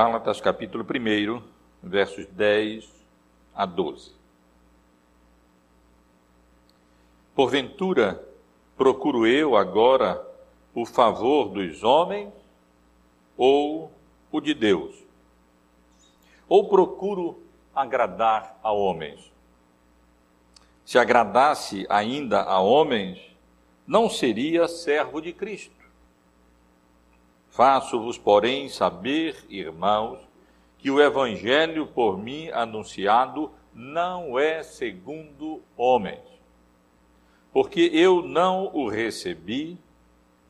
Gálatas capítulo 1, versos 10 a 12. Porventura, procuro eu agora o favor dos homens ou o de Deus? Ou procuro agradar a homens? Se agradasse ainda a homens, não seria servo de Cristo. Faço-vos, porém, saber, irmãos, que o evangelho por mim anunciado não é segundo homens porque eu não o recebi,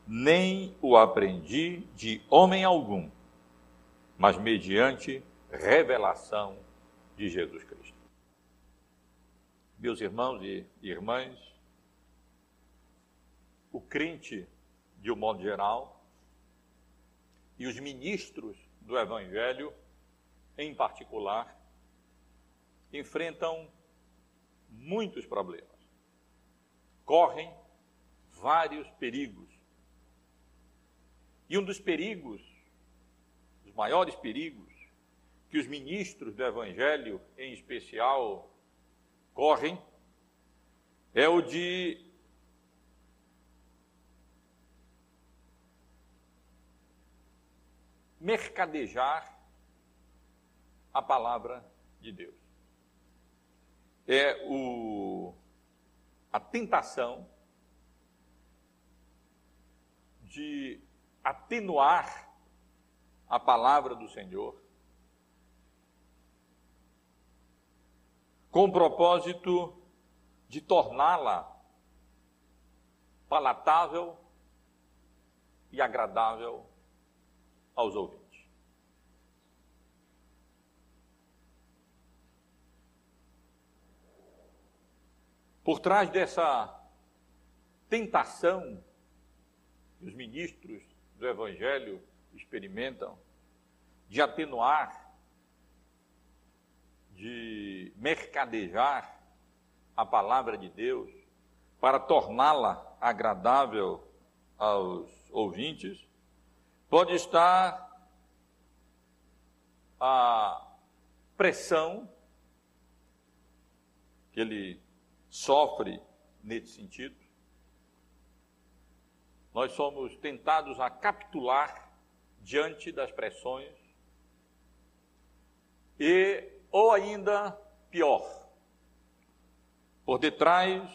nem o aprendi de homem algum, mas mediante revelação de Jesus Cristo. Meus irmãos e irmãs, o crente, de um modo geral, e os ministros do Evangelho, em particular, enfrentam muitos problemas correm vários perigos. E um dos perigos, os maiores perigos, que os ministros do Evangelho, em especial, correm, é o de mercadejar a palavra de Deus. É o a tentação de atenuar a palavra do Senhor, com o propósito de torná-la palatável e agradável aos ouvintes. Por trás dessa tentação que os ministros do Evangelho experimentam de atenuar, de mercadejar a palavra de Deus para torná-la agradável aos ouvintes, pode estar a pressão que ele sofre nesse sentido. Nós somos tentados a capitular diante das pressões e, ou ainda pior, por detrás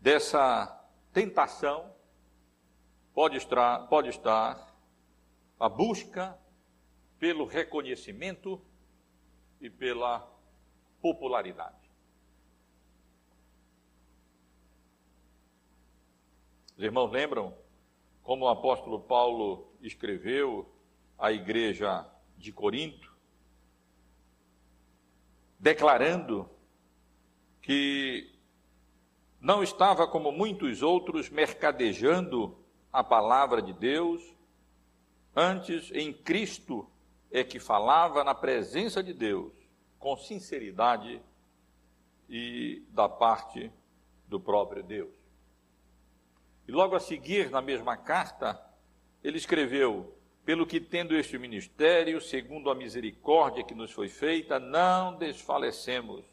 dessa tentação pode estar, pode estar a busca pelo reconhecimento e pela popularidade. Os irmãos lembram como o apóstolo Paulo escreveu à igreja de Corinto, declarando que não estava como muitos outros mercadejando a palavra de Deus, antes em Cristo é que falava na presença de Deus, com sinceridade e da parte do próprio Deus. E logo a seguir, na mesma carta, ele escreveu: Pelo que tendo este ministério, segundo a misericórdia que nos foi feita, não desfalecemos.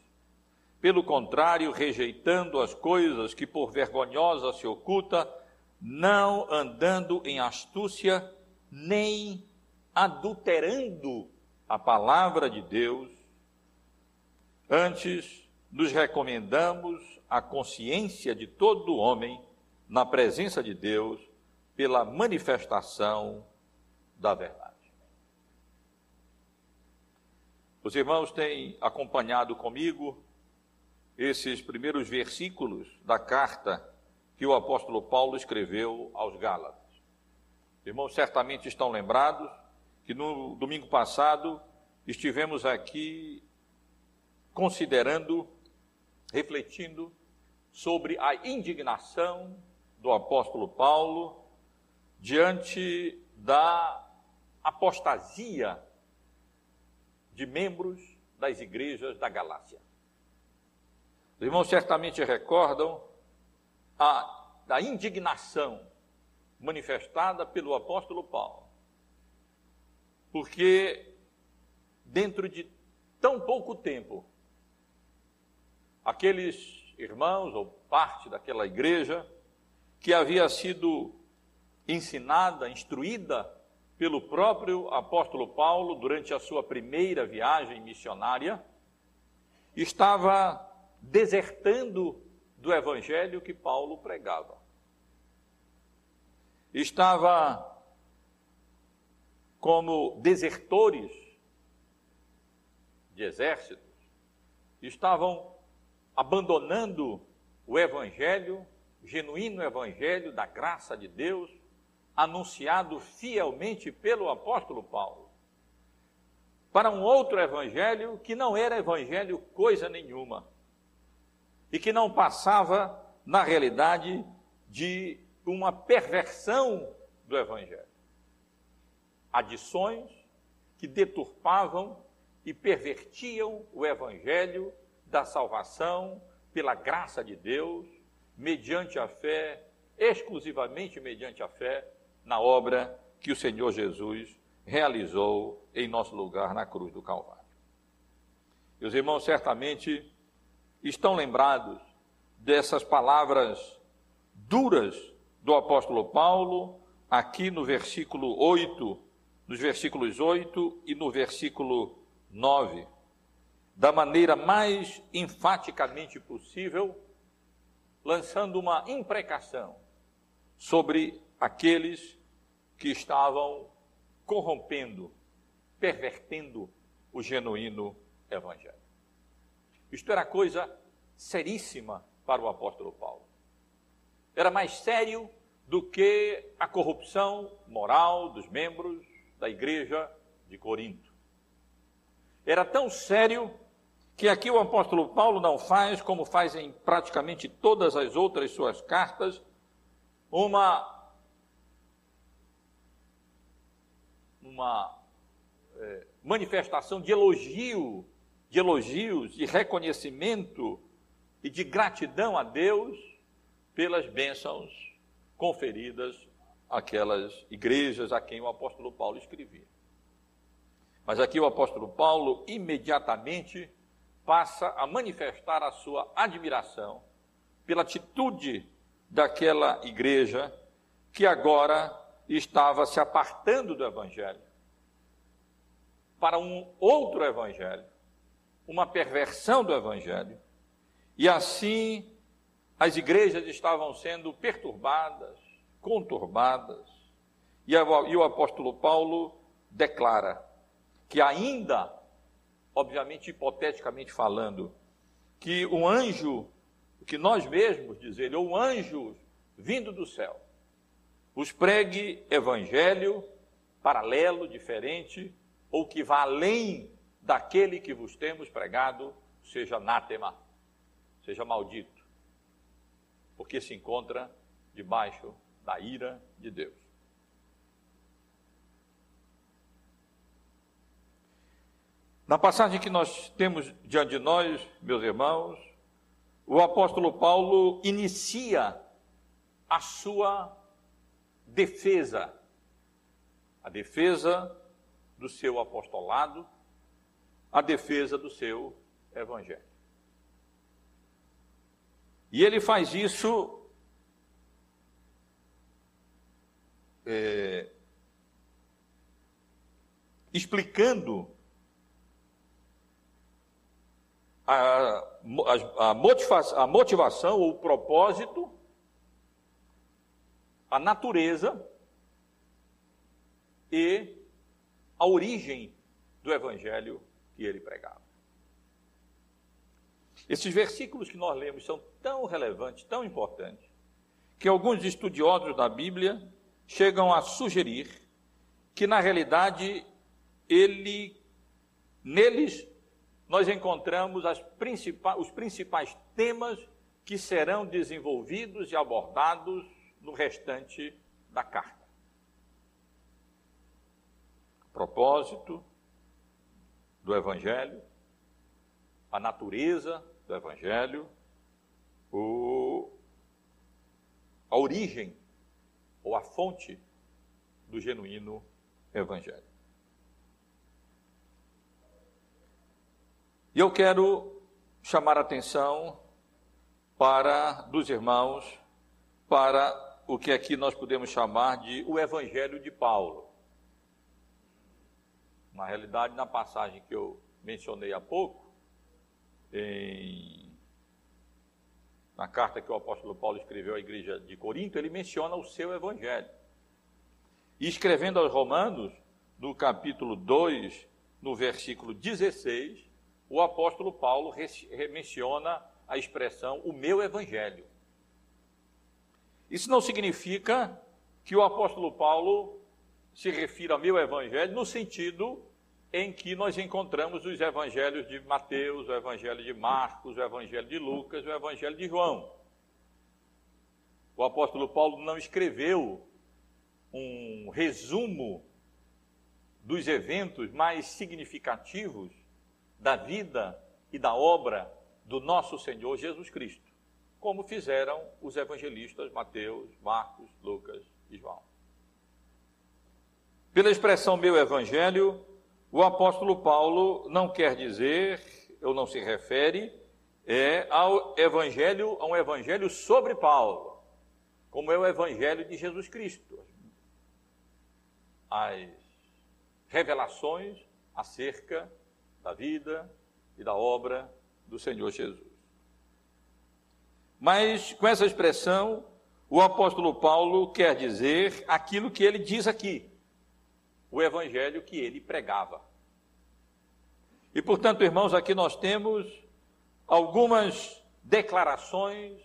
Pelo contrário, rejeitando as coisas que por vergonhosa se oculta, não andando em astúcia, nem adulterando a palavra de Deus, antes nos recomendamos a consciência de todo homem na presença de Deus pela manifestação da verdade. Os irmãos têm acompanhado comigo esses primeiros versículos da carta que o apóstolo Paulo escreveu aos Gálatas. Os irmãos certamente estão lembrados que no domingo passado estivemos aqui considerando, refletindo sobre a indignação do apóstolo Paulo diante da apostasia de membros das igrejas da Galácia. Os irmãos certamente recordam a, da indignação manifestada pelo apóstolo Paulo porque dentro de tão pouco tempo, aqueles irmãos ou parte daquela igreja que havia sido ensinada, instruída pelo próprio apóstolo Paulo durante a sua primeira viagem missionária, estava desertando do evangelho que Paulo pregava. Estava como desertores de exércitos, estavam abandonando o evangelho, genuíno evangelho da graça de Deus, anunciado fielmente pelo apóstolo Paulo, para um outro evangelho que não era evangelho coisa nenhuma e que não passava, na realidade, de uma perversão do evangelho. Adições que deturpavam e pervertiam o evangelho da salvação pela graça de Deus, mediante a fé, exclusivamente mediante a fé na obra que o Senhor Jesus realizou em nosso lugar na cruz do Calvário. Meus irmãos, certamente estão lembrados dessas palavras duras do apóstolo Paulo, aqui no versículo 8, nos versículos 8 e no versículo 9, da maneira mais enfaticamente possível, lançando uma imprecação sobre aqueles que estavam corrompendo, pervertendo o genuíno evangelho. Isto era coisa seríssima para o apóstolo Paulo. Era mais sério do que a corrupção moral dos membros da igreja de Corinto. Era tão sério que aqui o apóstolo Paulo não faz, como faz em praticamente todas as outras suas cartas, uma uma é, manifestação de elogio, de elogios, de reconhecimento e de gratidão a Deus pelas bênçãos conferidas àquelas igrejas a quem o apóstolo Paulo escrevia. Mas aqui o apóstolo Paulo imediatamente passa a manifestar a sua admiração pela atitude daquela igreja que agora estava se apartando do Evangelho para um outro Evangelho, uma perversão do Evangelho, e assim as igrejas estavam sendo perturbadas, conturbadas, e o apóstolo Paulo declara que ainda, obviamente hipoteticamente falando, que um anjo, que nós mesmos, diz ele, ou um anjo vindo do céu, os pregue evangelho paralelo, diferente, ou que vá além daquele que vos temos pregado, seja anátema, seja maldito, porque se encontra debaixo da ira de Deus. Na passagem que nós temos diante de nós, meus irmãos, o apóstolo Paulo inicia a sua defesa, a defesa do seu apostolado, a defesa do seu evangelho. E ele faz isso é, explicando a, a, a, motivação, ou o propósito a natureza e a origem do evangelho que ele pregava. Esses versículos que nós lemos são tão relevantes, tão importantes, que alguns estudiosos da Bíblia chegam a sugerir que, na realidade, ele, neles, nós encontramos os principais temas que serão desenvolvidos e abordados no restante da carta. Propósito do Evangelho, a natureza do Evangelho, o, a origem ou a fonte do genuíno Evangelho. E eu quero chamar a atenção para dos irmãos para o que aqui nós podemos chamar de o Evangelho de Paulo. Na realidade, na passagem que eu mencionei há pouco, em, na carta que o apóstolo Paulo escreveu à igreja de Corinto, ele menciona o seu Evangelho. E escrevendo aos Romanos, no capítulo 2, no versículo 16, o apóstolo Paulo menciona a expressão o meu evangelho. Isso não significa que o apóstolo Paulo se refira ao meu evangelho no sentido em que nós encontramos os evangelhos de Mateus, o evangelho de Marcos, o evangelho de Lucas, o evangelho de João. O apóstolo Paulo não escreveu um resumo dos eventos mais significativos da vida e da obra do nosso Senhor Jesus Cristo, como fizeram os evangelistas Mateus, Marcos, Lucas e João. Pela expressão meu evangelho, o apóstolo Paulo não quer dizer, ou não se refere, é, ao evangelho, a um evangelho sobre Paulo, como é o evangelho de Jesus Cristo. As revelações acerca da vida e da obra do Senhor Jesus. Mas com essa expressão, o apóstolo Paulo quer dizer aquilo que ele diz aqui, o evangelho que ele pregava. E portanto, irmãos, aqui nós temos algumas declarações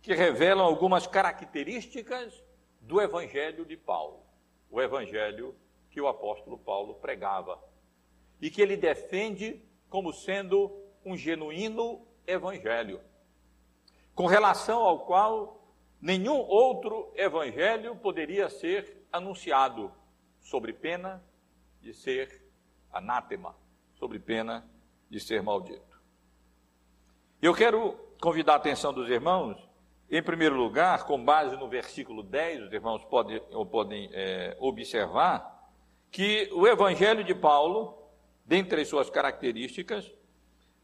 que revelam algumas características do evangelho de Paulo, o evangelho que o apóstolo Paulo pregava e que ele defende como sendo um genuíno evangelho, com relação ao qual nenhum outro evangelho poderia ser anunciado, sobre pena de ser anátema, sobre pena de ser maldito. Eu quero convidar a atenção dos irmãos, em primeiro lugar, com base no versículo 10, os irmãos podem, podem é, observar que o evangelho de Paulo dentre as suas características,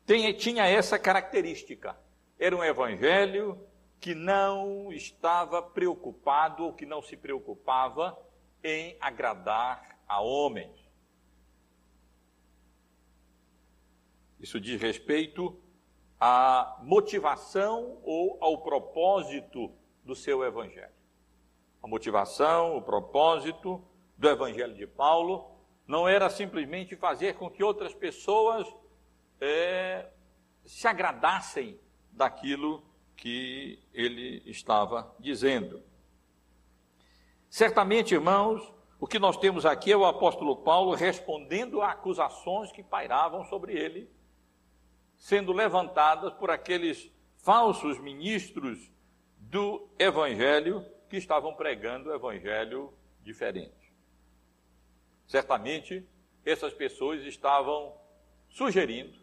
tem, tinha essa característica. Era um evangelho que não estava preocupado ou que não se preocupava em agradar a homens. Isso diz respeito à motivação ou ao propósito do seu evangelho. A motivação, o propósito do evangelho de Paulo não era simplesmente fazer com que outras pessoas é, se agradassem daquilo que ele estava dizendo. Certamente, irmãos, o que nós temos aqui é o apóstolo Paulo respondendo a acusações que pairavam sobre ele, sendo levantadas por aqueles falsos ministros do evangelho que estavam pregando o evangelho diferente. Certamente, essas pessoas estavam sugerindo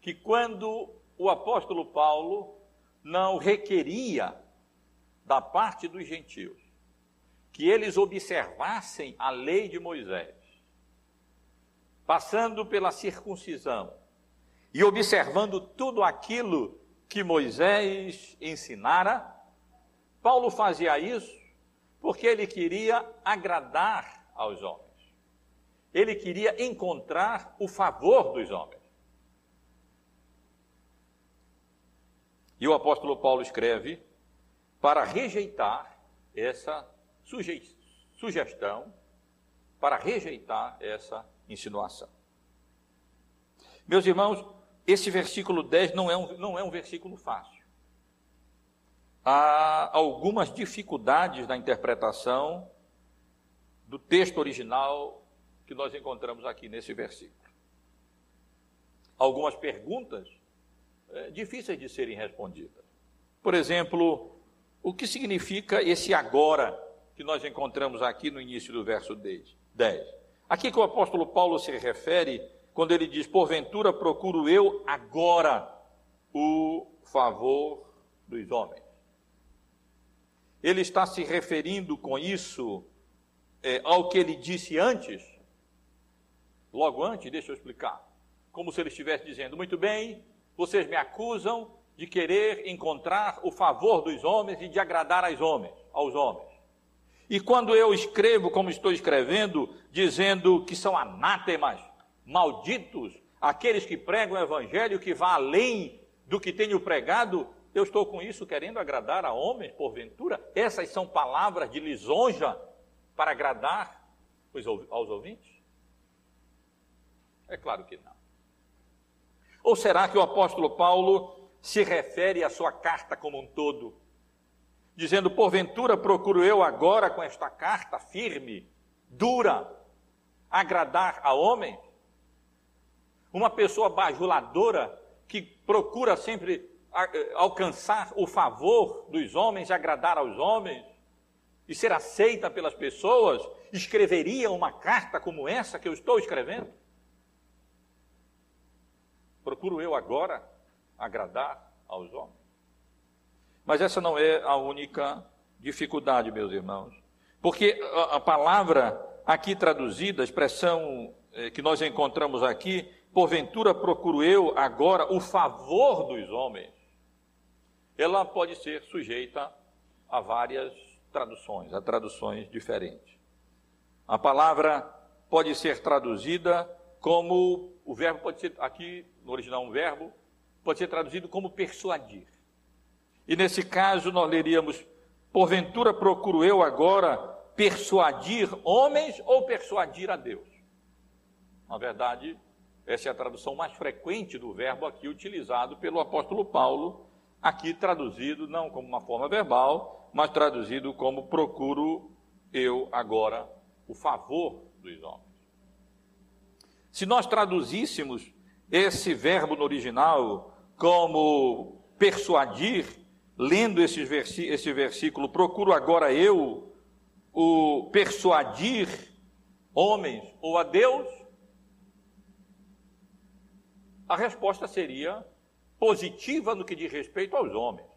que quando o apóstolo Paulo não requeria da parte dos gentios que eles observassem a lei de Moisés, passando pela circuncisão e observando tudo aquilo que Moisés ensinara, Paulo fazia isso porque ele queria agradar aos homens. Ele queria encontrar o favor dos homens. E o apóstolo Paulo escreve para rejeitar essa sugestão, para rejeitar essa insinuação. Meus irmãos, esse versículo 10 não é um, não é um versículo fácil. Há algumas dificuldades na interpretação do texto original que nós encontramos aqui nesse versículo. Algumas perguntas é, difíceis de serem respondidas. Por exemplo, o que significa esse agora que nós encontramos aqui no início do verso 10? Aqui que o apóstolo Paulo se refere quando ele diz: Porventura procuro eu agora o favor dos homens. Ele está se referindo com isso é, ao que ele disse antes Logo antes, deixa eu explicar. como se ele estivesse dizendo: Muito bem, vocês me acusam de querer encontrar o favor dos homens e de agradar aos homens, aos homens. E quando eu escrevo como estou escrevendo, dizendo que são anátemas, malditos, aqueles que pregam o evangelho que vá além do que tenho pregado, eu estou com isso querendo agradar a homens, porventura? Essas são palavras de lisonja para agradar aos ouvintes? É claro que não. Ou será que o apóstolo Paulo se refere à sua carta como um todo, dizendo: Porventura procuro eu agora com esta carta firme, dura, agradar a homem? Uma pessoa bajuladora que procura sempre eh, alcançar o favor dos homens, agradar aos homens e ser aceita pelas pessoas, escreveria uma carta como essa que eu estou escrevendo? Procuro eu agora agradar aos homens? Mas essa não é a única dificuldade, meus irmãos. Porque a, palavra aqui traduzida, a expressão eh, que nós encontramos aqui, porventura procuro eu agora o favor dos homens, ela pode ser sujeita a várias traduções, a traduções diferentes. A palavra pode ser traduzida como o verbo pode ser aqui no original um verbo pode ser traduzido como persuadir. E nesse caso nós leríamos porventura procuro eu agora persuadir homens ou persuadir a Deus. Na verdade, essa é a tradução mais frequente do verbo aqui utilizado pelo apóstolo Paulo, aqui traduzido não como uma forma verbal, mas traduzido como procuro eu agora o favor dos homens. Se nós traduzíssemos esse verbo no original como persuadir, lendo esse, versículo, procuro agora eu o persuadir homens ou a Deus, a resposta seria positiva no que diz respeito aos homens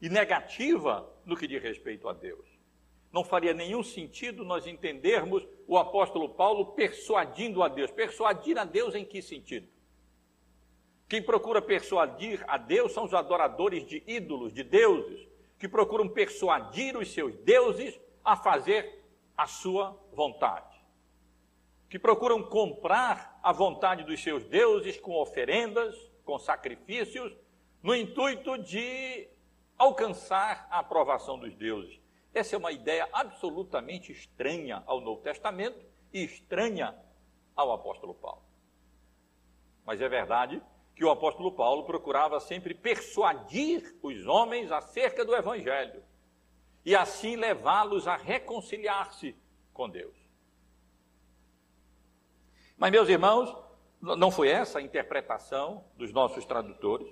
e negativa no que diz respeito a Deus. Não faria nenhum sentido nós entendermos o apóstolo Paulo persuadindo a Deus. Persuadir a Deus em que sentido? Quem procura persuadir a Deus são os adoradores de ídolos, de deuses, que procuram persuadir os seus deuses a fazer a sua vontade. Que procuram comprar a vontade dos seus deuses com oferendas, com sacrifícios, no intuito de alcançar a aprovação dos deuses. Essa é uma ideia absolutamente estranha ao Novo Testamento e estranha ao apóstolo Paulo. Mas é verdade que o apóstolo Paulo procurava sempre persuadir os homens acerca do evangelho e assim levá-los a reconciliar-se com Deus. Mas, meus irmãos, não foi essa a interpretação dos nossos tradutores.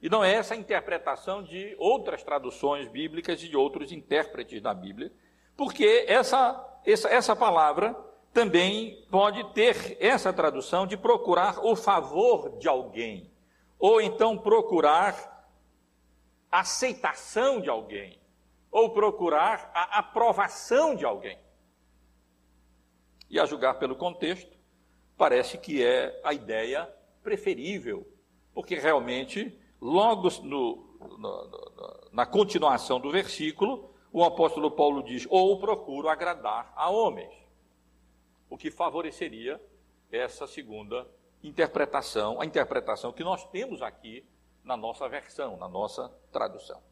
E não é essa a interpretação de outras traduções bíblicas e de outros intérpretes da Bíblia, porque essa, essa, essa palavra também pode ter essa tradução de procurar o favor de alguém, ou então procurar aceitação de alguém, ou procurar a aprovação de alguém. E a julgar pelo contexto, parece que é a ideia preferível, porque realmente Logo no, no, na continuação do versículo, o apóstolo Paulo diz: Ou procuro agradar a homens, o que favoreceria essa segunda interpretação, a interpretação que nós temos aqui na nossa versão, na nossa tradução.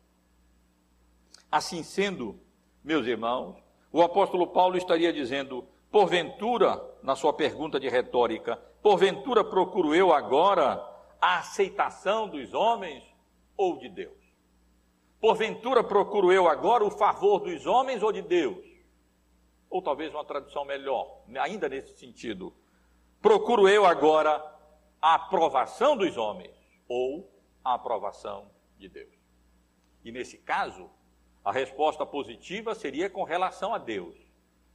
Assim sendo, meus irmãos, o apóstolo Paulo estaria dizendo: porventura, na sua pergunta de retórica, porventura procuro eu agora a aceitação dos homens ou de Deus? Porventura procuro eu agora o favor dos homens ou de Deus? Ou talvez uma tradução melhor, ainda nesse sentido. Procuro eu agora a aprovação dos homens ou a aprovação de Deus? E nesse caso, a resposta positiva seria com relação a Deus.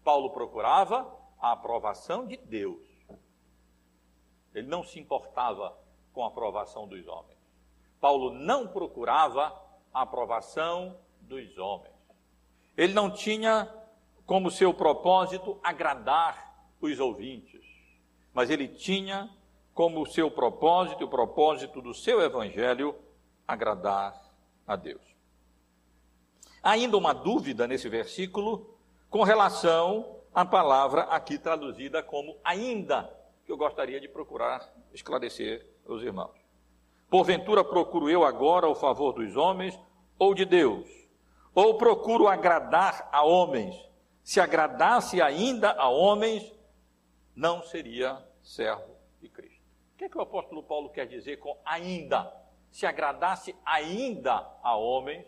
Paulo procurava a aprovação de Deus. Ele não se importava com a aprovação dos homens. Paulo não procurava a aprovação dos homens. Ele não tinha como seu propósito agradar os ouvintes, mas ele tinha como seu propósito, o propósito do seu evangelho, agradar a Deus. Há ainda uma dúvida nesse versículo com relação à palavra aqui traduzida como ainda, que eu gostaria de procurar esclarecer aos irmãos. Porventura procuro eu agora o favor dos homens ou de Deus? Ou procuro agradar a homens? Se agradasse ainda a homens, não seria servo de Cristo. O que, é que o apóstolo Paulo quer dizer com ainda? Se agradasse ainda a homens,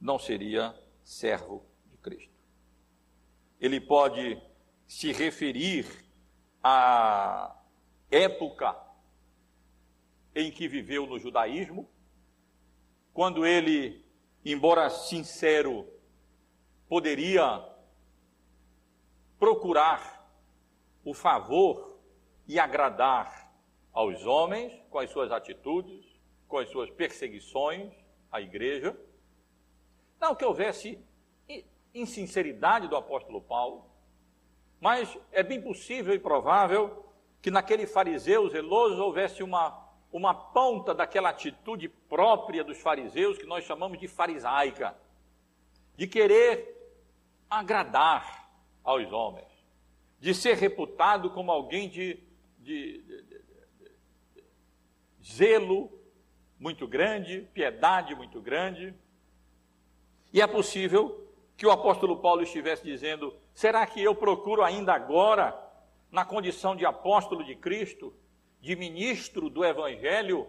não seria servo de Cristo. Ele pode se referir à época em que viveu no judaísmo, quando ele, embora sincero, poderia procurar o favor e agradar aos homens com as suas atitudes, com as suas perseguições à igreja. Não que houvesse insinceridade do apóstolo Paulo, mas é bem possível e provável que naquele fariseu zeloso houvesse uma uma ponta daquela atitude própria dos fariseus, que nós chamamos de farisaica, de querer agradar aos homens, de ser reputado como alguém de, de, de, de zelo muito grande, piedade muito grande. E é possível que o apóstolo Paulo estivesse dizendo: será que eu procuro ainda agora, na condição de apóstolo de Cristo, de ministro do Evangelho,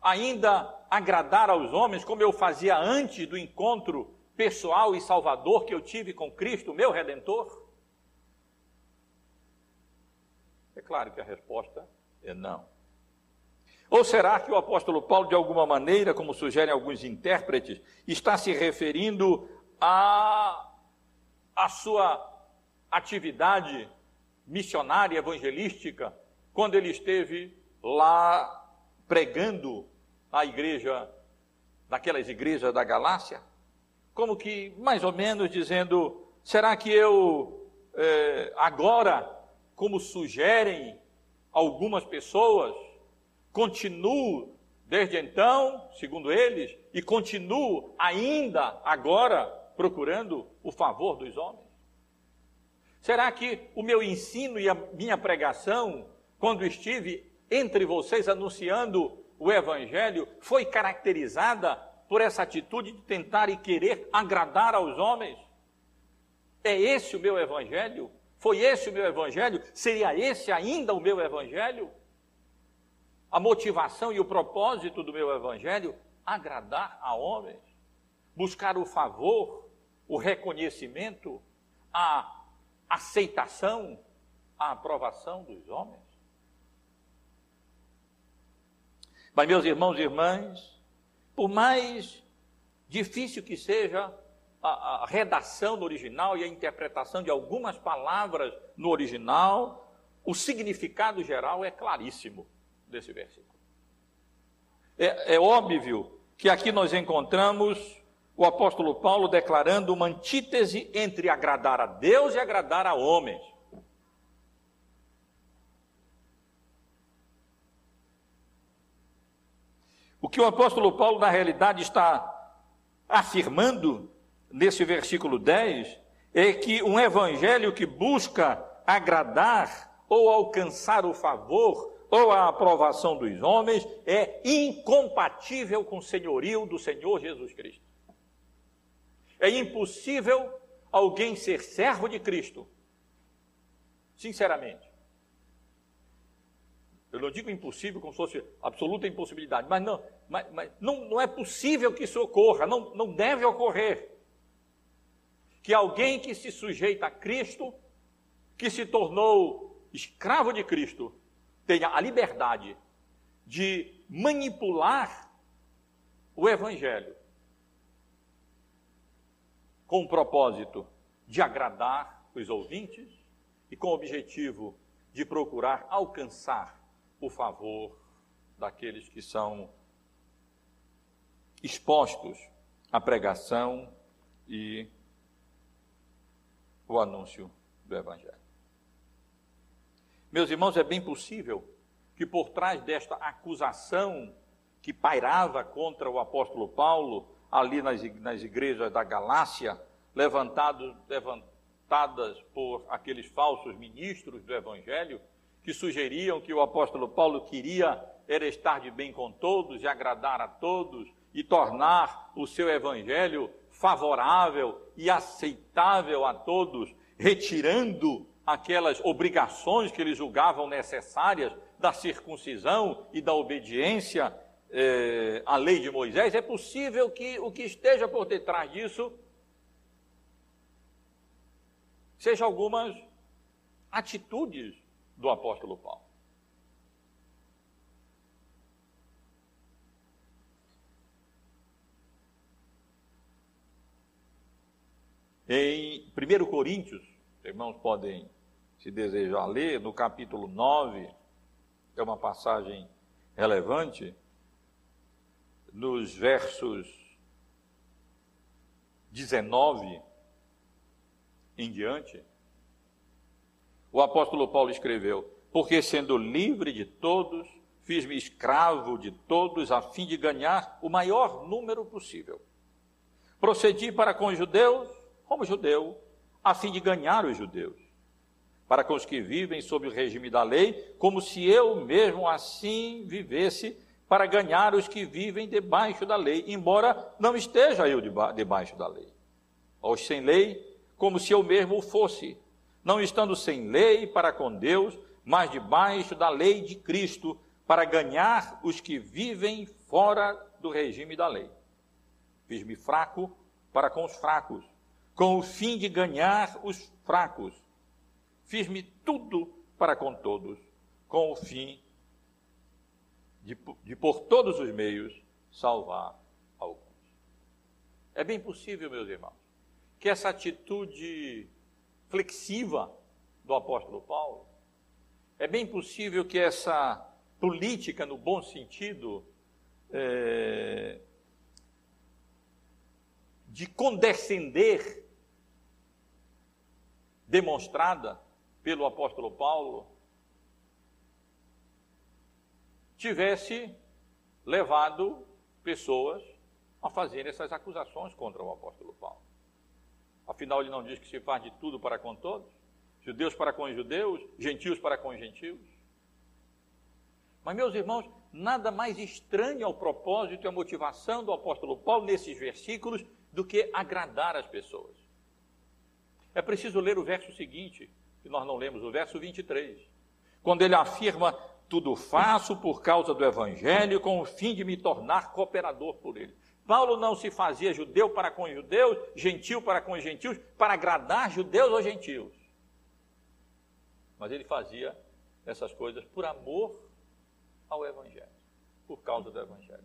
ainda agradar aos homens, como eu fazia antes do encontro pessoal e salvador que eu tive com Cristo, meu redentor? É claro que a resposta é não. Ou será que o apóstolo Paulo, de alguma maneira, como sugerem alguns intérpretes, está se referindo à, à sua atividade missionária, evangelística, quando ele esteve lá pregando na igreja, naquelas igrejas da Galácia, como que mais ou menos dizendo: será que eu é, agora, como sugerem algumas pessoas, continuo desde então, segundo eles, e continuo ainda agora procurando o favor dos homens? Será que o meu ensino e a minha pregação quando estive entre vocês anunciando o Evangelho, foi caracterizada por essa atitude de tentar e querer agradar aos homens? É esse o meu Evangelho? Foi esse o meu Evangelho? Seria esse ainda o meu Evangelho? A motivação e o propósito do meu Evangelho? Agradar a homens, buscar o favor, o reconhecimento, a aceitação, a aprovação dos homens? Mas, meus irmãos e irmãs, por mais difícil que seja a, a, redação no original e a interpretação de algumas palavras no original, o significado geral é claríssimo desse versículo. É, é óbvio que aqui nós encontramos o apóstolo Paulo declarando uma antítese entre agradar a Deus e agradar a homens. O que o apóstolo Paulo, na realidade, está afirmando nesse versículo 10 é que um evangelho que busca agradar ou alcançar o favor ou a aprovação dos homens é incompatível com o senhorio do Senhor Jesus Cristo. É impossível alguém ser servo de Cristo, sinceramente, eu não digo impossível como se fosse absoluta impossibilidade, mas não, mas, mas não, não é possível que isso ocorra, não, não deve ocorrer. Que alguém que se sujeita a Cristo, que se tornou escravo de Cristo, tenha a liberdade de manipular o Evangelho com o propósito de agradar os ouvintes e com o objetivo de procurar alcançar o favor daqueles que são expostos à pregação e o anúncio do Evangelho. Meus irmãos, é bem possível que por trás desta acusação que pairava contra o apóstolo Paulo, ali nas, nas igrejas da Galácia, levantadas por aqueles falsos ministros do Evangelho, que sugeriam que o apóstolo Paulo queria era estar de bem com todos e agradar a todos e tornar o seu Evangelho favorável e aceitável a todos, retirando aquelas obrigações que eles julgavam necessárias da circuncisão e da obediência eh, à lei de Moisés, é possível que o que esteja por detrás disso seja algumas atitudes do apóstolo Paulo. Em 1 Coríntios, irmãos podem se desejar ler, no capítulo 9, é uma passagem relevante, nos versos 19 em diante, o apóstolo Paulo escreveu: Porque sendo livre de todos, fiz-me escravo de todos, a fim de ganhar o maior número possível. Procedi para com os judeus, como judeu, a fim de ganhar os judeus para com os que vivem sob o regime da lei, como se eu mesmo assim vivesse para ganhar os que vivem debaixo da lei, embora não esteja eu debaixo da lei. Aos sem lei, como se eu mesmo fosse, não estando sem lei para com Deus, mas debaixo da lei de Cristo, para ganhar os que vivem fora do regime da lei. Fiz-me fraco para com os fracos, com o fim de ganhar os fracos Fiz-me tudo para com todos, com o fim de, de por todos os meios salvar alguns. É bem possível, meus irmãos, que essa atitude flexiva do apóstolo Paulo, é bem possível que essa política, no bom sentido, é, de condescender, demonstrada pelo apóstolo Paulo tivesse levado pessoas a fazerem essas acusações contra o apóstolo Paulo. Afinal, ele não diz que se faz de tudo para com todos? Judeus para com os judeus, gentios para com os gentios? Mas, meus irmãos, nada mais estranho ao propósito e à motivação do apóstolo Paulo nesses versículos do que agradar as pessoas. É preciso ler o verso seguinte, que nós não lemos, o verso 23. Quando ele afirma: Tudo faço por causa do Evangelho, com o fim de me tornar cooperador por ele. Paulo não se fazia judeu para com judeus, gentil para com gentios, para agradar judeus ou gentios. Mas ele fazia essas coisas por amor ao Evangelho, por causa do Evangelho.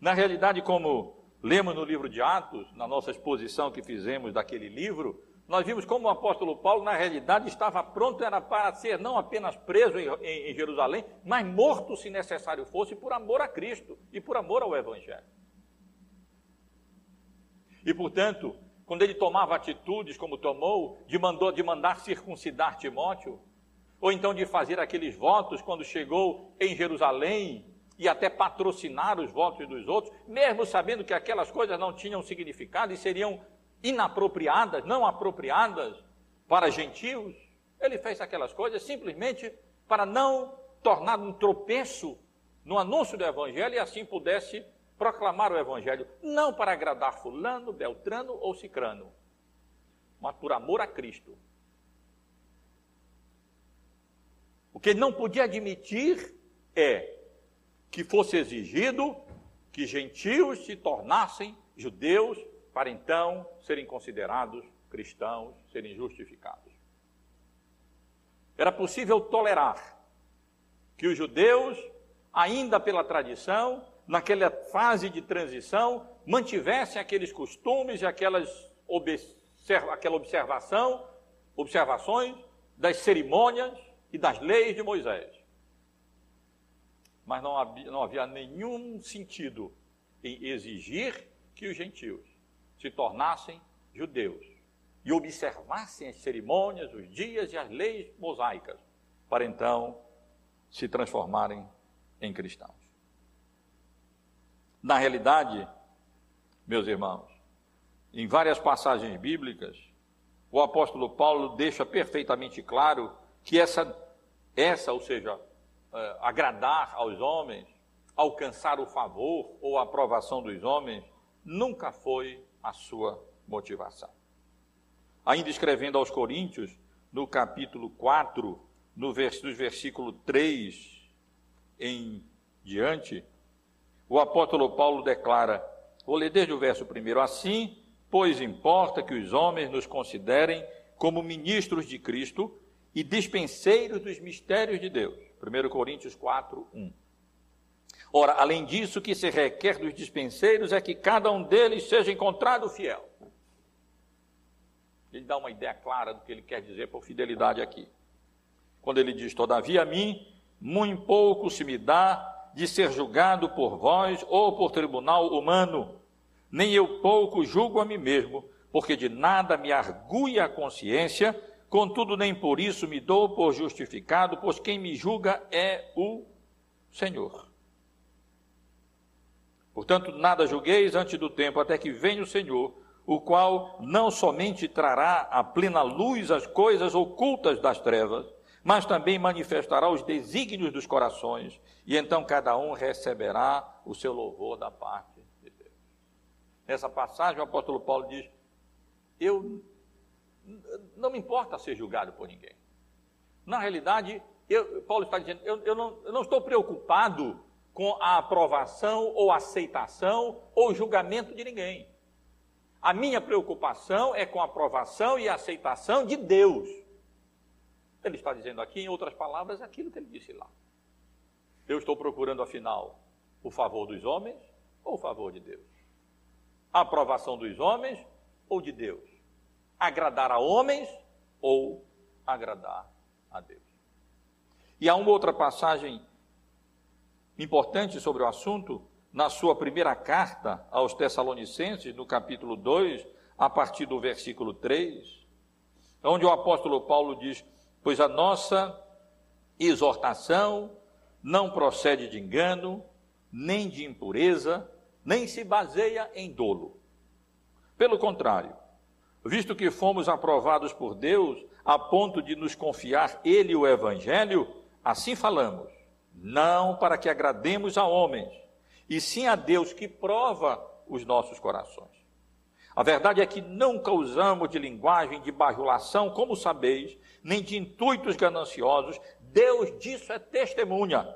Na realidade, como lemos no livro de Atos, na nossa exposição que fizemos daquele livro, nós vimos como o apóstolo Paulo, na realidade, estava pronto era para ser não apenas preso em, em, em Jerusalém, mas morto, se necessário fosse, por amor a Cristo e por amor ao Evangelho. E, portanto, quando ele tomava atitudes como tomou, de, mandou, de mandar circuncidar Timóteo, ou então de fazer aqueles votos quando chegou em Jerusalém e até patrocinar os votos dos outros, mesmo sabendo que aquelas coisas não tinham significado e seriam inapropriadas, não apropriadas para gentios. Ele fez aquelas coisas simplesmente para não tornar um tropeço no anúncio do Evangelho e assim pudesse proclamar o Evangelho, não para agradar Fulano, Beltrano ou Cicrano, mas por amor a Cristo. O que ele não podia admitir é que fosse exigido que gentios se tornassem judeus para então serem considerados cristãos, serem justificados. Era possível tolerar que os judeus, ainda pela tradição, naquela fase de transição, mantivessem aqueles costumes e aquelas aquela observação, observações das cerimônias e das leis de Moisés. Mas não havia, não havia nenhum sentido em exigir que os gentios se tornassem judeus e observassem as cerimônias, os dias e as leis mosaicas, para então se transformarem em cristãos. Na realidade, meus irmãos, em várias passagens bíblicas, o apóstolo Paulo deixa perfeitamente claro que essa, essa ou seja, uh, agradar aos homens, alcançar o favor ou a aprovação dos homens, nunca foi a sua motivação. Ainda escrevendo aos Coríntios, no capítulo 4, no vers versículo 3 em diante, o apóstolo Paulo declara, vou ler desde o verso primeiro, assim, pois importa que os homens nos considerem como ministros de Cristo e dispenseiros dos mistérios de Deus. 1 Coríntios 4, 1. Ora, além disso, o que se requer dos dispenseiros é que cada um deles seja encontrado fiel. Ele dá uma ideia clara do que ele quer dizer por fidelidade aqui. Quando ele diz, todavia a mim, muito pouco se me dá de ser julgado por vós ou por tribunal humano, nem eu pouco julgo a mim mesmo, porque de nada me arguia a consciência, Contudo, nem por isso me dou por justificado, pois quem me julga é o Senhor. Portanto, nada julgueis antes do tempo, até que venha o Senhor, o qual não somente trará à plena luz as coisas ocultas das trevas, mas também manifestará os desígnios dos corações, e então cada um receberá o seu louvor da parte de Deus. Nessa passagem, o apóstolo Paulo diz: Eu não me importa ser julgado por ninguém. Na realidade, eu, Paulo está dizendo, eu, eu, não, eu não estou preocupado com a aprovação ou aceitação ou julgamento de ninguém. A minha preocupação é com a aprovação e aceitação de Deus. Ele está dizendo aqui, em outras palavras, aquilo que ele disse lá. Eu estou procurando, afinal, o favor dos homens ou o favor de Deus? A aprovação dos homens ou de Deus? agradar a homens ou agradar a Deus. E há uma outra passagem importante sobre o assunto, na sua primeira carta aos Tessalonicenses, no capítulo 2, a partir do versículo 3, onde o apóstolo Paulo diz: Pois a nossa exortação não procede de engano, nem de impureza, nem se baseia em dolo. Pelo contrário, visto que fomos aprovados por Deus a ponto de nos confiar Ele o Evangelho, assim falamos, não para que agrademos a homens, e sim a Deus que prova os nossos corações. A verdade é que nunca usamos de linguagem de bajulação, como sabeis, nem de intuitos gananciosos, Deus disso é testemunha.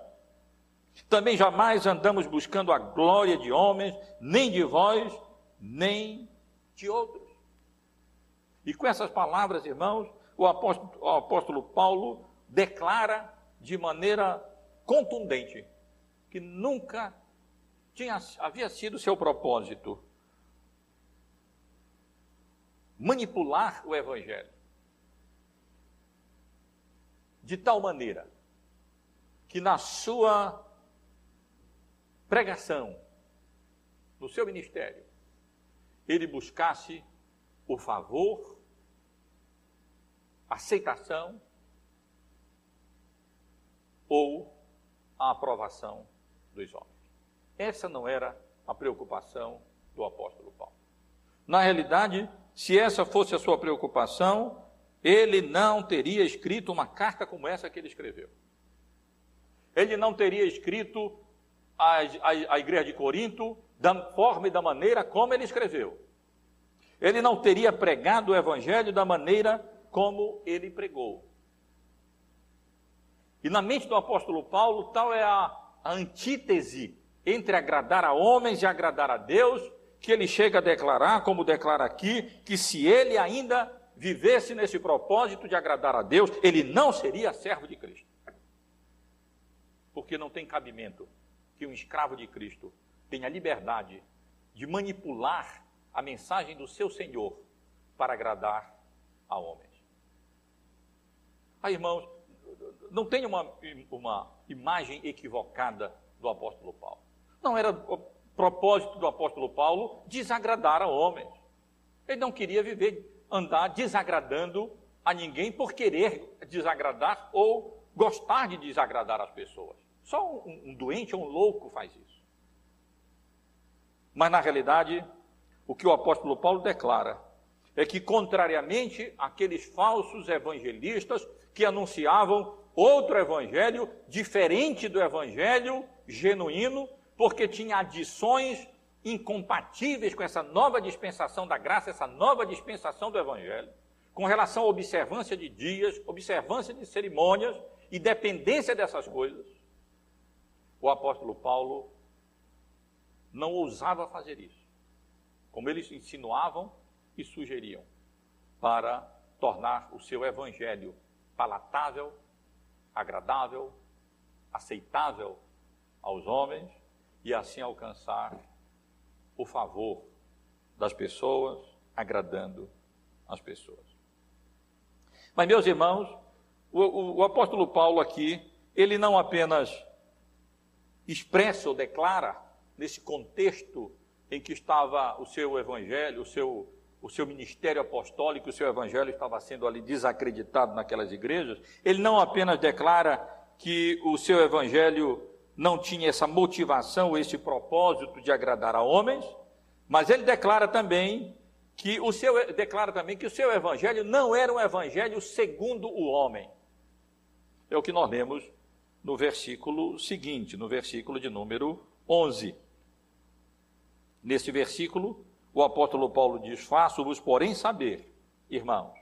Também jamais andamos buscando a glória de homens, nem de vós, nem de outros. E com essas palavras, irmãos, o apóstolo, o apóstolo Paulo declara de maneira contundente que nunca tinha, havia sido seu propósito manipular o Evangelho de tal maneira que na sua pregação, no seu ministério, ele buscasse o favor aceitação ou a aprovação dos homens. Essa não era a preocupação do apóstolo Paulo. Na realidade, se essa fosse a sua preocupação, ele não teria escrito uma carta como essa que ele escreveu. Ele não teria escrito a, a, a igreja de Corinto da forma e da maneira como ele escreveu. Ele não teria pregado o evangelho da maneira como ele pregou. E na mente do apóstolo Paulo, tal é a, a antítese entre agradar a homens e agradar a Deus, que ele chega a declarar, como declara aqui, que se ele ainda vivesse nesse propósito de agradar a Deus, ele não seria servo de Cristo. Porque não tem cabimento que um escravo de Cristo tenha liberdade de manipular a mensagem do seu Senhor para agradar a homens. Ah, irmãos, não tem uma, uma imagem equivocada do apóstolo Paulo. Não era o propósito do apóstolo Paulo desagradar a homens. Ele não queria viver, andar desagradando a ninguém por querer desagradar ou gostar de desagradar as pessoas. Só um, um doente ou um louco faz isso. Mas na realidade, o que o apóstolo Paulo declara é que, contrariamente àqueles falsos evangelistas que anunciavam outro evangelho diferente do evangelho genuíno, porque tinha adições incompatíveis com essa nova dispensação da graça, essa nova dispensação do evangelho, com relação à observância de dias, observância de cerimônias e dependência dessas coisas. O apóstolo Paulo não ousava fazer isso, como eles insinuavam e sugeriam, para tornar o seu evangelho palatável, agradável, aceitável aos homens e assim alcançar o favor das pessoas, agradando as pessoas. Mas, meus irmãos, o, o, o apóstolo Paulo aqui, ele não apenas expressa ou declara, nesse contexto em que estava o seu evangelho, o seu o seu ministério apostólico, o seu evangelho estava sendo ali desacreditado naquelas igrejas, ele não apenas declara que o seu evangelho não tinha essa motivação, esse propósito de agradar a homens, mas ele declara também que o seu declara também que o seu evangelho não era um evangelho segundo o homem. É o que nós lemos no versículo seguinte, no versículo de número 11. Nesse versículo, o apóstolo Paulo diz: Faço-vos, porém, saber, irmãos,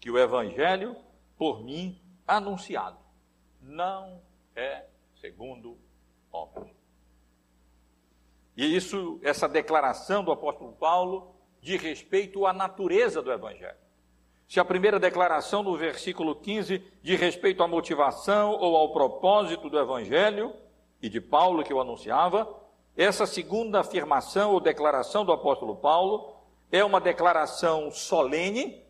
que o evangelho por mim anunciado não é segundo homens. E isso, essa declaração do apóstolo Paulo, de respeito à natureza do evangelho. Se a primeira declaração no versículo 15 de respeito à motivação ou ao propósito do evangelho e de Paulo que o anunciava, essa segunda afirmação ou declaração do apóstolo Paulo é uma declaração solene.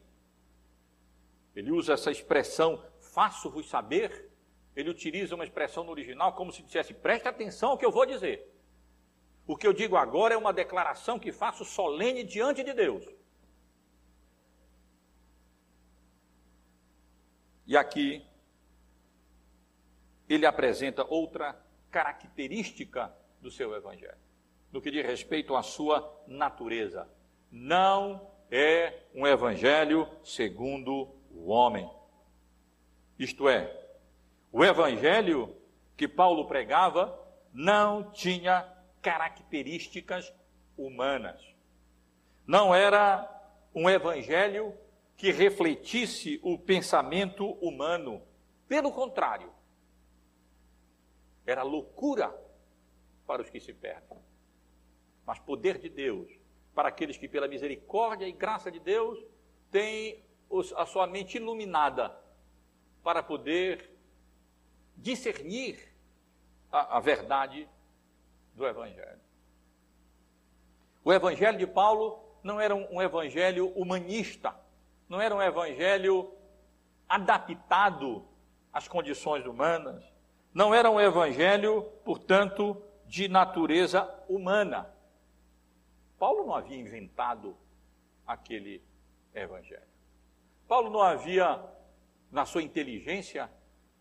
Ele usa essa expressão, faço-vos saber. Ele utiliza uma expressão no original como se dissesse, preste atenção ao que eu vou dizer. O que eu digo agora é uma declaração que faço solene diante de Deus. E aqui ele apresenta outra característica do seu evangelho, no que diz respeito à sua natureza. Não é um evangelho segundo o homem. Isto é, o evangelho que Paulo pregava não tinha características humanas. Não era um evangelho que refletisse o pensamento humano. Pelo contrário, era loucura para os que se perdem, mas poder de Deus para aqueles que, pela misericórdia e graça de Deus, têm a sua mente iluminada para poder discernir a, a verdade do Evangelho. O Evangelho de Paulo não era um, um evangelho humanista, não era um evangelho adaptado às condições humanas, não era um evangelho, portanto, de natureza humana. Paulo não havia inventado aquele evangelho. Paulo não havia, na sua inteligência,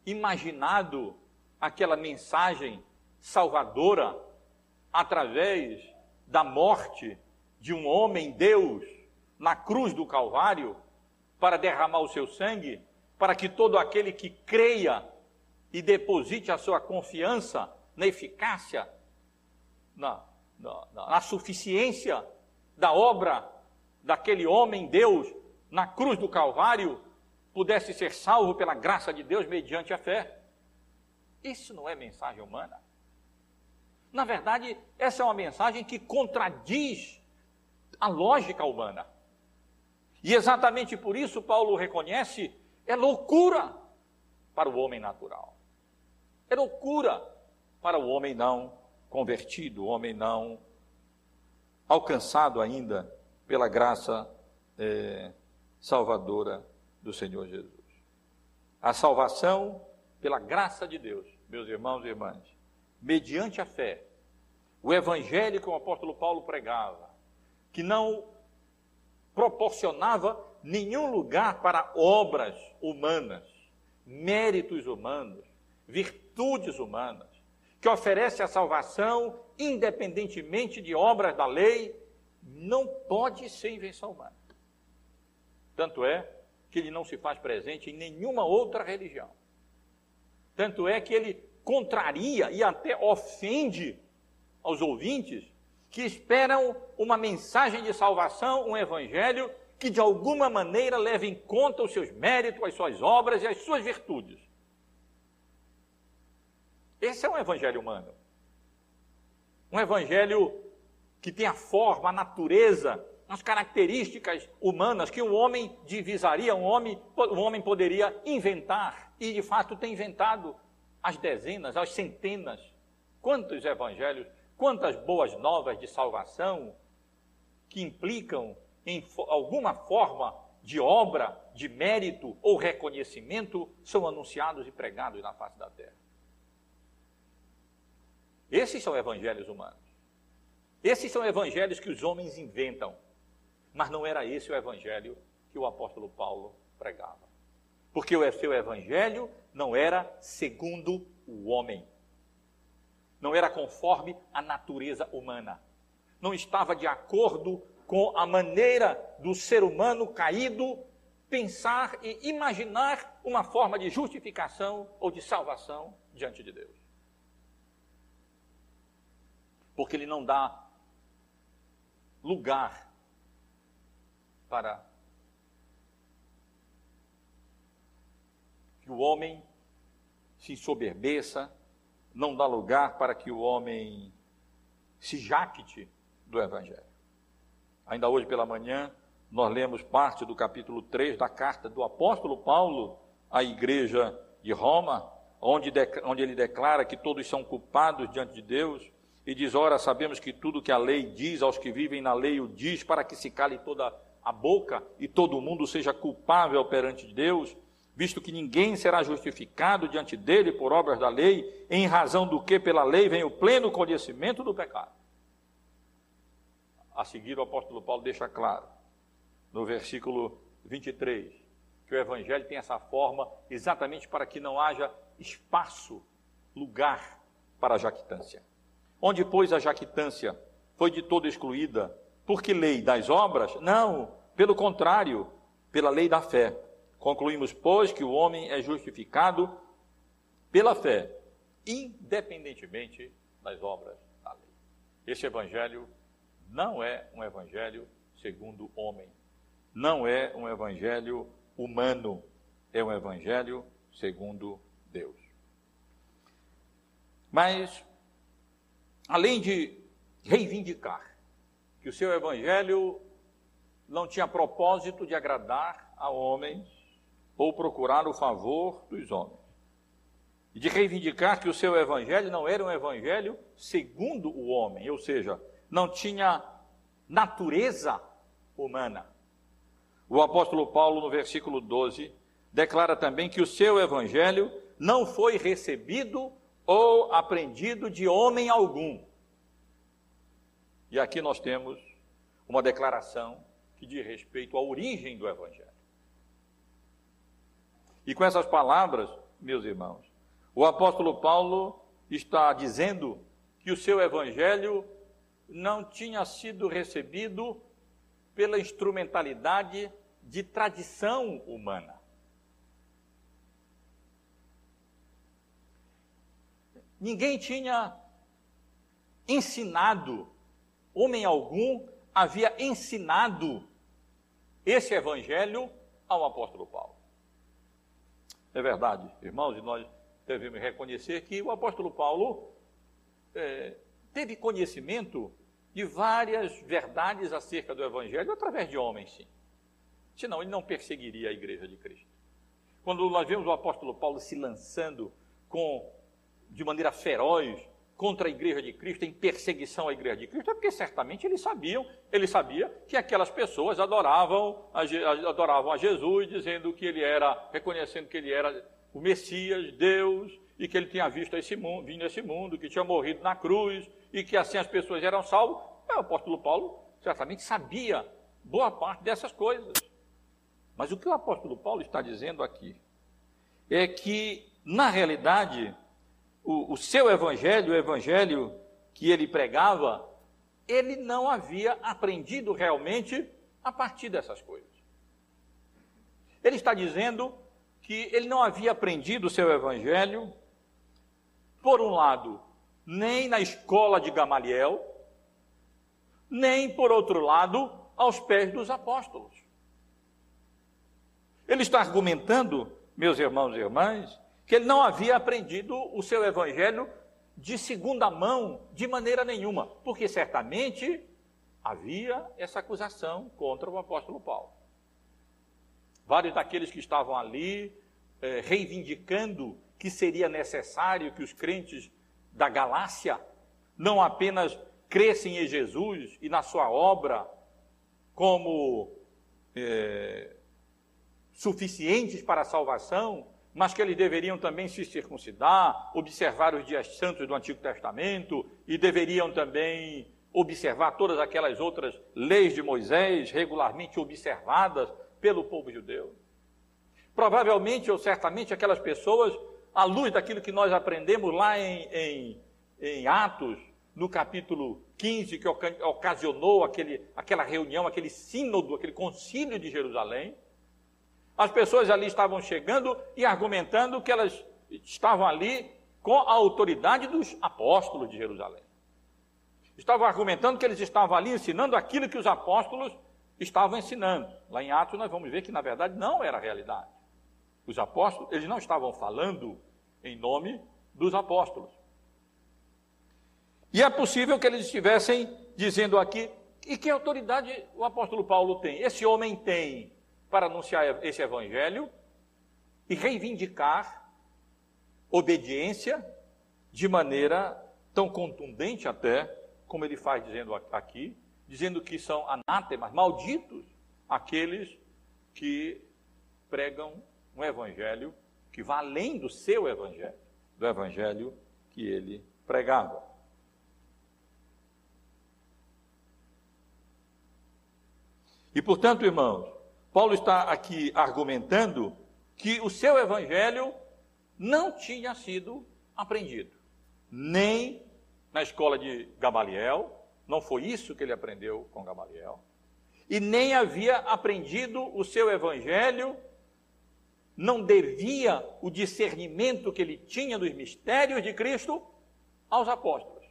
imaginado aquela mensagem salvadora através da morte de um homem Deus na cruz do Calvário para derramar o seu sangue, para que todo aquele que creia e deposite a sua confiança na eficácia na, na, na suficiência da obra daquele homem Deus na cruz do Calvário pudesse ser salvo pela graça de Deus mediante a fé. Isso não é mensagem humana. Na verdade, essa é uma mensagem que contradiz a lógica humana. E exatamente por isso Paulo reconhece é loucura para o homem natural. É loucura para o homem não convertido, o homem não alcançado ainda pela graça é, salvadora do Senhor Jesus. A salvação pela graça de Deus, meus irmãos e irmãs, mediante a fé, o evangelho que o apóstolo Paulo pregava, que não proporcionava nenhum lugar para obras humanas, méritos humanos, virtudes humanas, que oferece a salvação independentemente de obras da lei, não pode ser invenção humana. Tanto é que ele não se faz presente em nenhuma outra religião. Tanto é que ele contraria e até ofende aos ouvintes que esperam uma mensagem de salvação, um evangelho que de alguma maneira leve em conta os seus méritos, as suas obras e as suas virtudes. Esse é um evangelho humano. Um evangelho que tem a forma, a natureza, as características humanas que um homem divisaria, um homem, um homem poderia inventar, e de fato tem inventado as dezenas, as centenas. Quantos evangelhos, quantas boas novas de salvação que implicam em alguma forma de obra, de mérito ou reconhecimento são anunciados e pregados na face da terra. Esses são evangelhos humanos. Esses são evangelhos que os homens inventam. Mas não era esse o evangelho que o apóstolo Paulo pregava. Porque o seu evangelho não era segundo o homem. Não era conforme a natureza humana. Não estava de acordo com a maneira do ser humano caído pensar e imaginar uma forma de justificação ou de salvação diante de Deus. Porque ele não dá lugar para que o homem se ensoberbeça, não dá lugar para que o homem se jacte do Evangelho. Ainda hoje pela manhã, nós lemos parte do capítulo 3 da carta do apóstolo Paulo à igreja de Roma, onde, onde ele declara que todos são culpados diante de Deus, e diz: Ora, sabemos que tudo que a lei diz aos que vivem na lei o diz para que se cale toda a boca e todo mundo seja culpável perante Deus, visto que ninguém será justificado diante dele por obras da lei, em razão do que pela lei vem o pleno conhecimento do pecado. A seguir, o apóstolo Paulo deixa claro, no versículo 23, que o evangelho tem essa forma exatamente para que não haja espaço, lugar para a jactância. Onde, pois, a jactância foi de todo excluída? Por que lei das obras? Não, pelo contrário, pela lei da fé. Concluímos, pois, que o homem é justificado pela fé, independentemente das obras da lei. Este evangelho não é um evangelho segundo o homem, não é um evangelho humano, é um evangelho segundo Deus. Mas além de reivindicar que o seu evangelho não tinha propósito de agradar a homens ou procurar o favor dos homens, e de reivindicar que o seu evangelho não era um evangelho segundo o homem, ou seja, não tinha natureza humana. O apóstolo Paulo, no versículo 12, declara também que o seu evangelho não foi recebido ou aprendido de homem algum. E aqui nós temos uma declaração que diz respeito à origem do Evangelho. E com essas palavras, meus irmãos, o apóstolo Paulo está dizendo que o seu Evangelho não tinha sido recebido pela instrumentalidade de tradição humana. Ninguém tinha ensinado, homem algum havia ensinado esse evangelho ao apóstolo Paulo. É verdade, irmãos, e nós devemos reconhecer que o apóstolo Paulo é, teve conhecimento de várias verdades acerca do evangelho através de homens, sim. Senão ele não perseguiria a igreja de Cristo. Quando nós vemos o apóstolo Paulo se lançando com de maneira feroz contra a igreja de Cristo, em perseguição à igreja de Cristo, é porque certamente eles sabiam, ele sabia que aquelas pessoas adoravam a, adoravam a Jesus, dizendo que ele era, reconhecendo que ele era o Messias, Deus, e que ele tinha visto esse mundo, vindo esse mundo, que tinha morrido na cruz, e que assim as pessoas eram salvas. O apóstolo Paulo certamente sabia boa parte dessas coisas. Mas o que o apóstolo Paulo está dizendo aqui é que, na realidade, o, o seu evangelho, o evangelho que ele pregava, ele não havia aprendido realmente a partir dessas coisas. Ele está dizendo que ele não havia aprendido o seu evangelho, por um lado, nem na escola de Gamaliel, nem, por outro lado, aos pés dos apóstolos. Ele está argumentando, meus irmãos e irmãs, que ele não havia aprendido o seu evangelho de segunda mão de maneira nenhuma, porque certamente havia essa acusação contra o apóstolo Paulo. Vários daqueles que estavam ali eh, reivindicando que seria necessário que os crentes da Galácia não apenas crescem em Jesus e na sua obra como eh, suficientes para a salvação, mas que eles deveriam também se circuncidar, observar os dias santos do Antigo Testamento e deveriam também observar todas aquelas outras leis de Moisés regularmente observadas pelo povo judeu. Provavelmente ou certamente aquelas pessoas, à luz daquilo que nós aprendemos lá em, em, em Atos, no capítulo 15, que ocasionou aquele, aquela reunião, aquele sínodo, aquele concílio de Jerusalém, as pessoas ali estavam chegando e argumentando que elas estavam ali com a autoridade dos apóstolos de Jerusalém. Estavam argumentando que eles estavam ali ensinando aquilo que os apóstolos estavam ensinando. Lá em Atos nós vamos ver que na verdade não era a realidade. Os apóstolos, eles não estavam falando em nome dos apóstolos. E é possível que eles estivessem dizendo aqui, e que autoridade o apóstolo Paulo tem? Esse homem tem para anunciar esse evangelho e reivindicar obediência de maneira tão contundente até, como ele faz dizendo aqui, dizendo que são anátemas, malditos, aqueles que pregam um evangelho que vai além do seu evangelho, do evangelho que ele pregava. E portanto, irmãos, Paulo está aqui argumentando que o seu evangelho não tinha sido aprendido, nem na escola de Gamaliel, não foi isso que ele aprendeu com Gamaliel, e nem havia aprendido o seu evangelho, não devia o discernimento que ele tinha dos mistérios de Cristo aos apóstolos.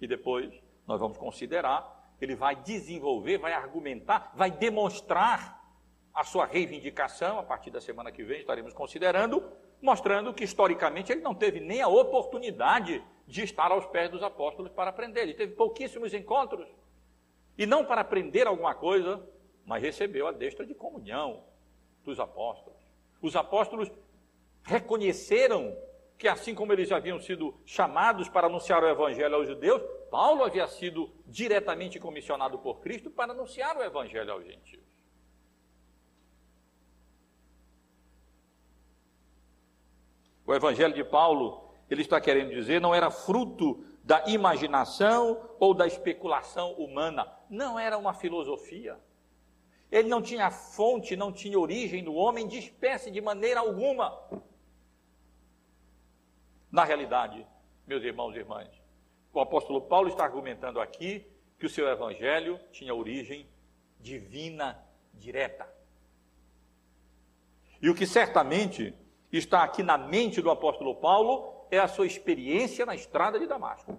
E depois nós vamos considerar ele vai desenvolver, vai argumentar, vai demonstrar a sua reivindicação, a partir da semana que vem estaremos considerando, mostrando que historicamente ele não teve nem a oportunidade de estar aos pés dos apóstolos para aprender. Ele teve pouquíssimos encontros. E não para aprender alguma coisa, mas recebeu a destra de comunhão dos apóstolos. Os apóstolos reconheceram que, assim como eles haviam sido chamados para anunciar o evangelho aos judeus, Paulo havia sido diretamente comissionado por Cristo para anunciar o evangelho aos gentios. O evangelho de Paulo, ele está querendo dizer, não era fruto da imaginação ou da especulação humana, não era uma filosofia. Ele não tinha fonte, não tinha origem no homem de espécie de maneira alguma. Na realidade, meus irmãos e irmãs, o apóstolo Paulo está argumentando aqui que o seu evangelho tinha origem divina direta. E o que certamente está aqui na mente do apóstolo Paulo é a sua experiência na estrada de Damasco.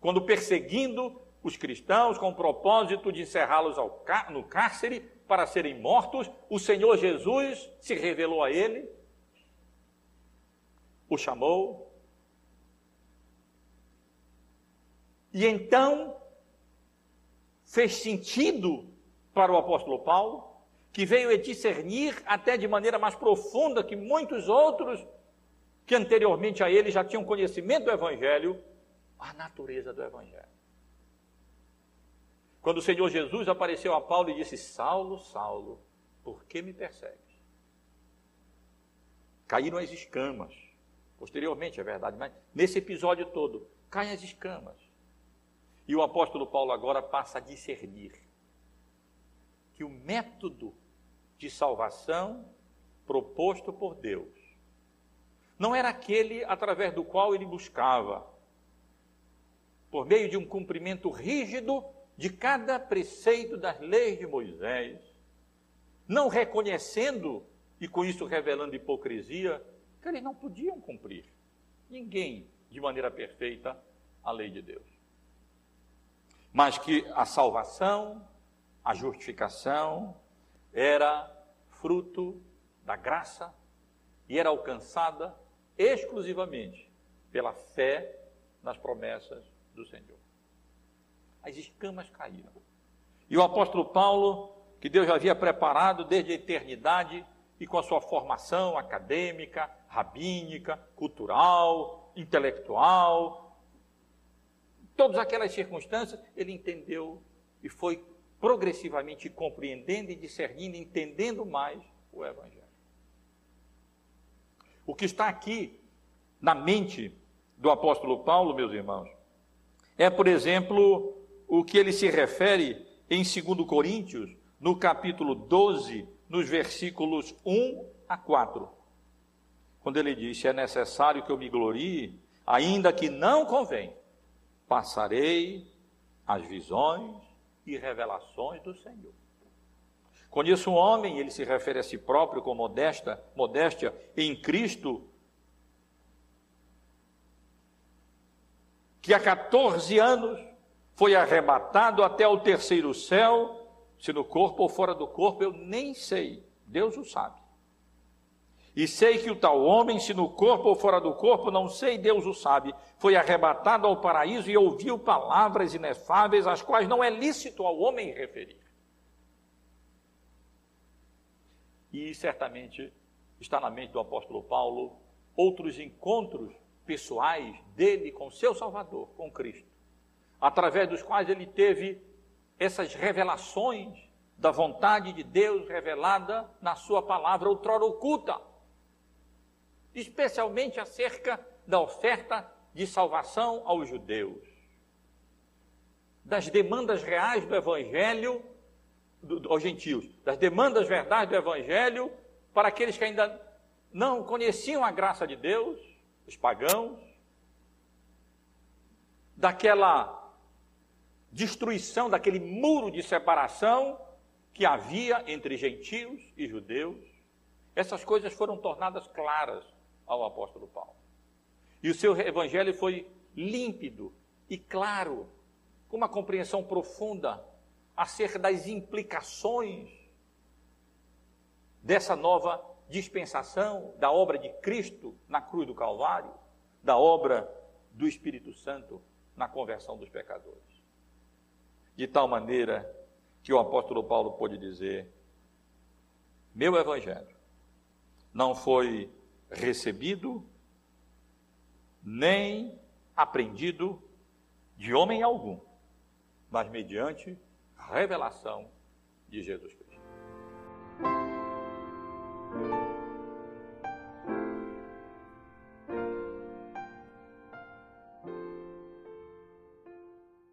Quando perseguindo os cristãos com o propósito de encerrá-los no cárcere para serem mortos, o Senhor Jesus se revelou a ele, o chamou, E então fez sentido para o apóstolo Paulo, que veio a discernir até de maneira mais profunda que muitos outros que anteriormente a ele já tinham conhecimento do Evangelho, a natureza do Evangelho. Quando o Senhor Jesus apareceu a Paulo e disse: Saulo, Saulo, por que me persegues? Caíram as escamas. Posteriormente, é verdade, mas nesse episódio todo, caem as escamas. E o apóstolo Paulo agora passa a discernir que o método de salvação proposto por Deus não era aquele através do qual ele buscava, por meio de um cumprimento rígido de cada preceito das leis de Moisés, não reconhecendo e com isso revelando hipocrisia, que eles não podiam cumprir. Ninguém, de maneira perfeita, a lei de Deus. Mas que a salvação, a justificação, era fruto da graça e era alcançada exclusivamente pela fé nas promessas do Senhor. As escamas caíram. E o apóstolo Paulo, que Deus já havia preparado desde a eternidade e com a sua formação acadêmica, rabínica, cultural, intelectual, todas aquelas circunstâncias, ele entendeu e foi progressivamente compreendendo e discernindo, entendendo mais o Evangelho. O que está aqui na mente do apóstolo Paulo, meus irmãos, é, por exemplo, o que ele se refere em 2 Coríntios, no capítulo 12, nos versículos 1 a 4. Quando ele diz: É necessário que eu me glorie, ainda que não convém, passarei as visões e revelações do Senhor. Conheço um homem, ele se refere a si próprio com modesta, modéstia em Cristo, que há 14 anos foi arrebatado até o terceiro céu, se no corpo ou fora do corpo, eu nem sei, Deus o sabe. E sei que o tal homem, se no corpo ou fora do corpo, não sei, Deus o sabe, foi arrebatado ao paraíso e ouviu palavras inefáveis, as quais não é lícito ao homem referir. E certamente está na mente do apóstolo Paulo outros encontros pessoais dele com seu Salvador, com Cristo, através dos quais ele teve essas revelações da vontade de Deus revelada na sua palavra outrora oculta, especialmente acerca da oferta de salvação aos judeus, das demandas reais do evangelho do, aos gentios, das demandas verdades do Evangelho para aqueles que ainda não conheciam a graça de Deus, os pagãos, daquela destruição, daquele muro de separação que havia entre gentios e judeus. Essas coisas foram tornadas claras ao apóstolo Paulo. E o seu evangelho foi límpido e claro, com uma compreensão profunda acerca das implicações dessa nova dispensação da obra de Cristo na cruz do Calvário, da obra do Espírito Santo na conversão dos pecadores. De tal maneira que o apóstolo Paulo pôde dizer: Meu evangelho não foi recebido nem aprendido de homem algum, mas mediante revelação de Jesus Cristo.